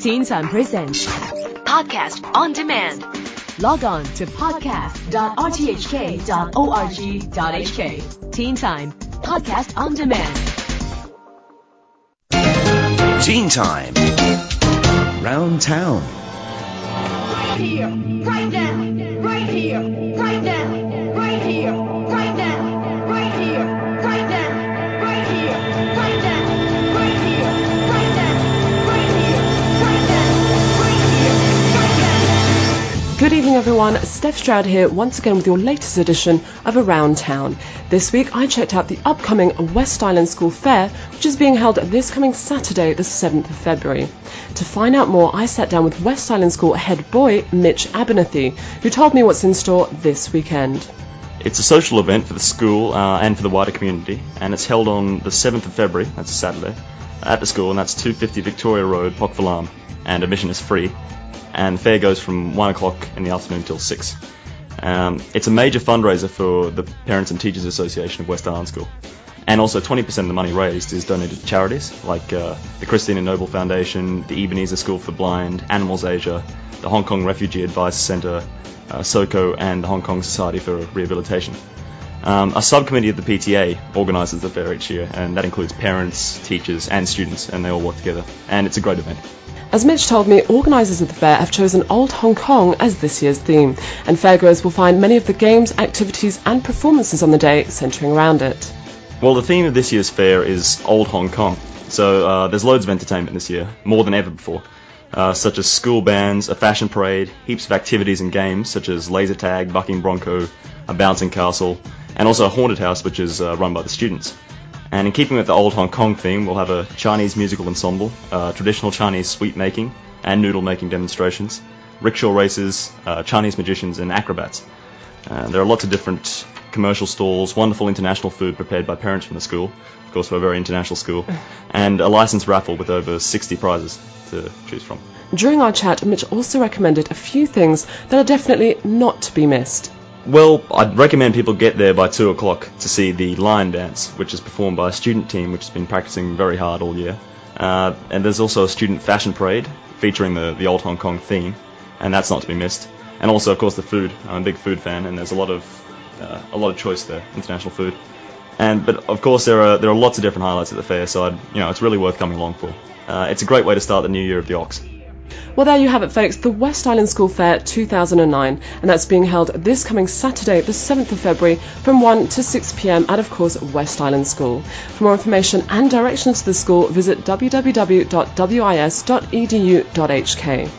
Teen Time Presents Podcast on demand. Log on to podcast.rthk.org.hk. Teen Time Podcast on Demand. Teen Time. Round Town. right here, right now, right here, everyone. Steph Stroud here once again with your latest edition of Around Town. This week I checked out the upcoming West Island School Fair, which is being held this coming Saturday, the 7th of February. To find out more, I sat down with West Island School head boy Mitch Abernathy, who told me what's in store this weekend. It's a social event for the school uh, and for the wider community, and it's held on the 7th of February, that's a Saturday, at the school, and that's 250 Victoria Road, Pokfulam, and admission is free. And the fair goes from 1 o'clock in the afternoon till 6. Um, it's a major fundraiser for the Parents and Teachers Association of West Island School. And also 20% of the money raised is donated to charities like uh, the Christina Noble Foundation, the Ebenezer School for Blind, Animals Asia, the Hong Kong Refugee Advice Centre, uh, SOCO, and the Hong Kong Society for Rehabilitation. Um, a subcommittee of the PTA organises the fair each year, and that includes parents, teachers, and students, and they all work together. And it's a great event. As Mitch told me, organisers of the fair have chosen Old Hong Kong as this year's theme, and fairgoers will find many of the games, activities, and performances on the day centering around it. Well, the theme of this year's fair is Old Hong Kong. So uh, there's loads of entertainment this year, more than ever before, uh, such as school bands, a fashion parade, heaps of activities and games such as laser tag, bucking bronco, a bouncing castle, and also a haunted house which is uh, run by the students. And in keeping with the Old Hong Kong theme, we'll have a Chinese musical ensemble, uh, traditional Chinese sweet making and noodle making demonstrations, rickshaw races, uh, Chinese magicians, and acrobats. Uh, there are lots of different commercial stalls, wonderful international food prepared by parents from the school. Of course, we're a very international school, and a license raffle with over 60 prizes to choose from. During our chat, Mitch also recommended a few things that are definitely not to be missed. Well, I'd recommend people get there by 2 o'clock to see the Lion Dance, which is performed by a student team which has been practicing very hard all year. Uh, and there's also a student fashion parade featuring the, the old Hong Kong theme, and that's not to be missed. And also, of course, the food. I'm a big food fan, and there's a lot of uh, a lot of choice there, international food. And but of course, there are there are lots of different highlights at the fair, so I'd, you know it's really worth coming along for. Uh, it's a great way to start the new year of the Ox. Well, there you have it, folks, the West Island School Fair 2009, and that's being held this coming Saturday, the 7th of February, from 1 to 6 pm at, of course, West Island School. For more information and directions to the school, visit www.wis.edu.hk.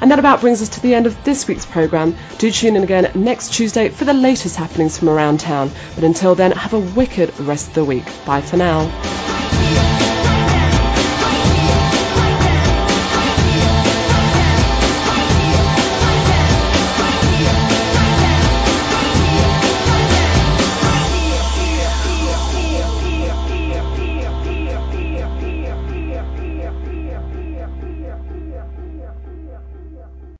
And that about brings us to the end of this week's programme. Do tune in again next Tuesday for the latest happenings from around town. But until then, have a wicked rest of the week. Bye for now.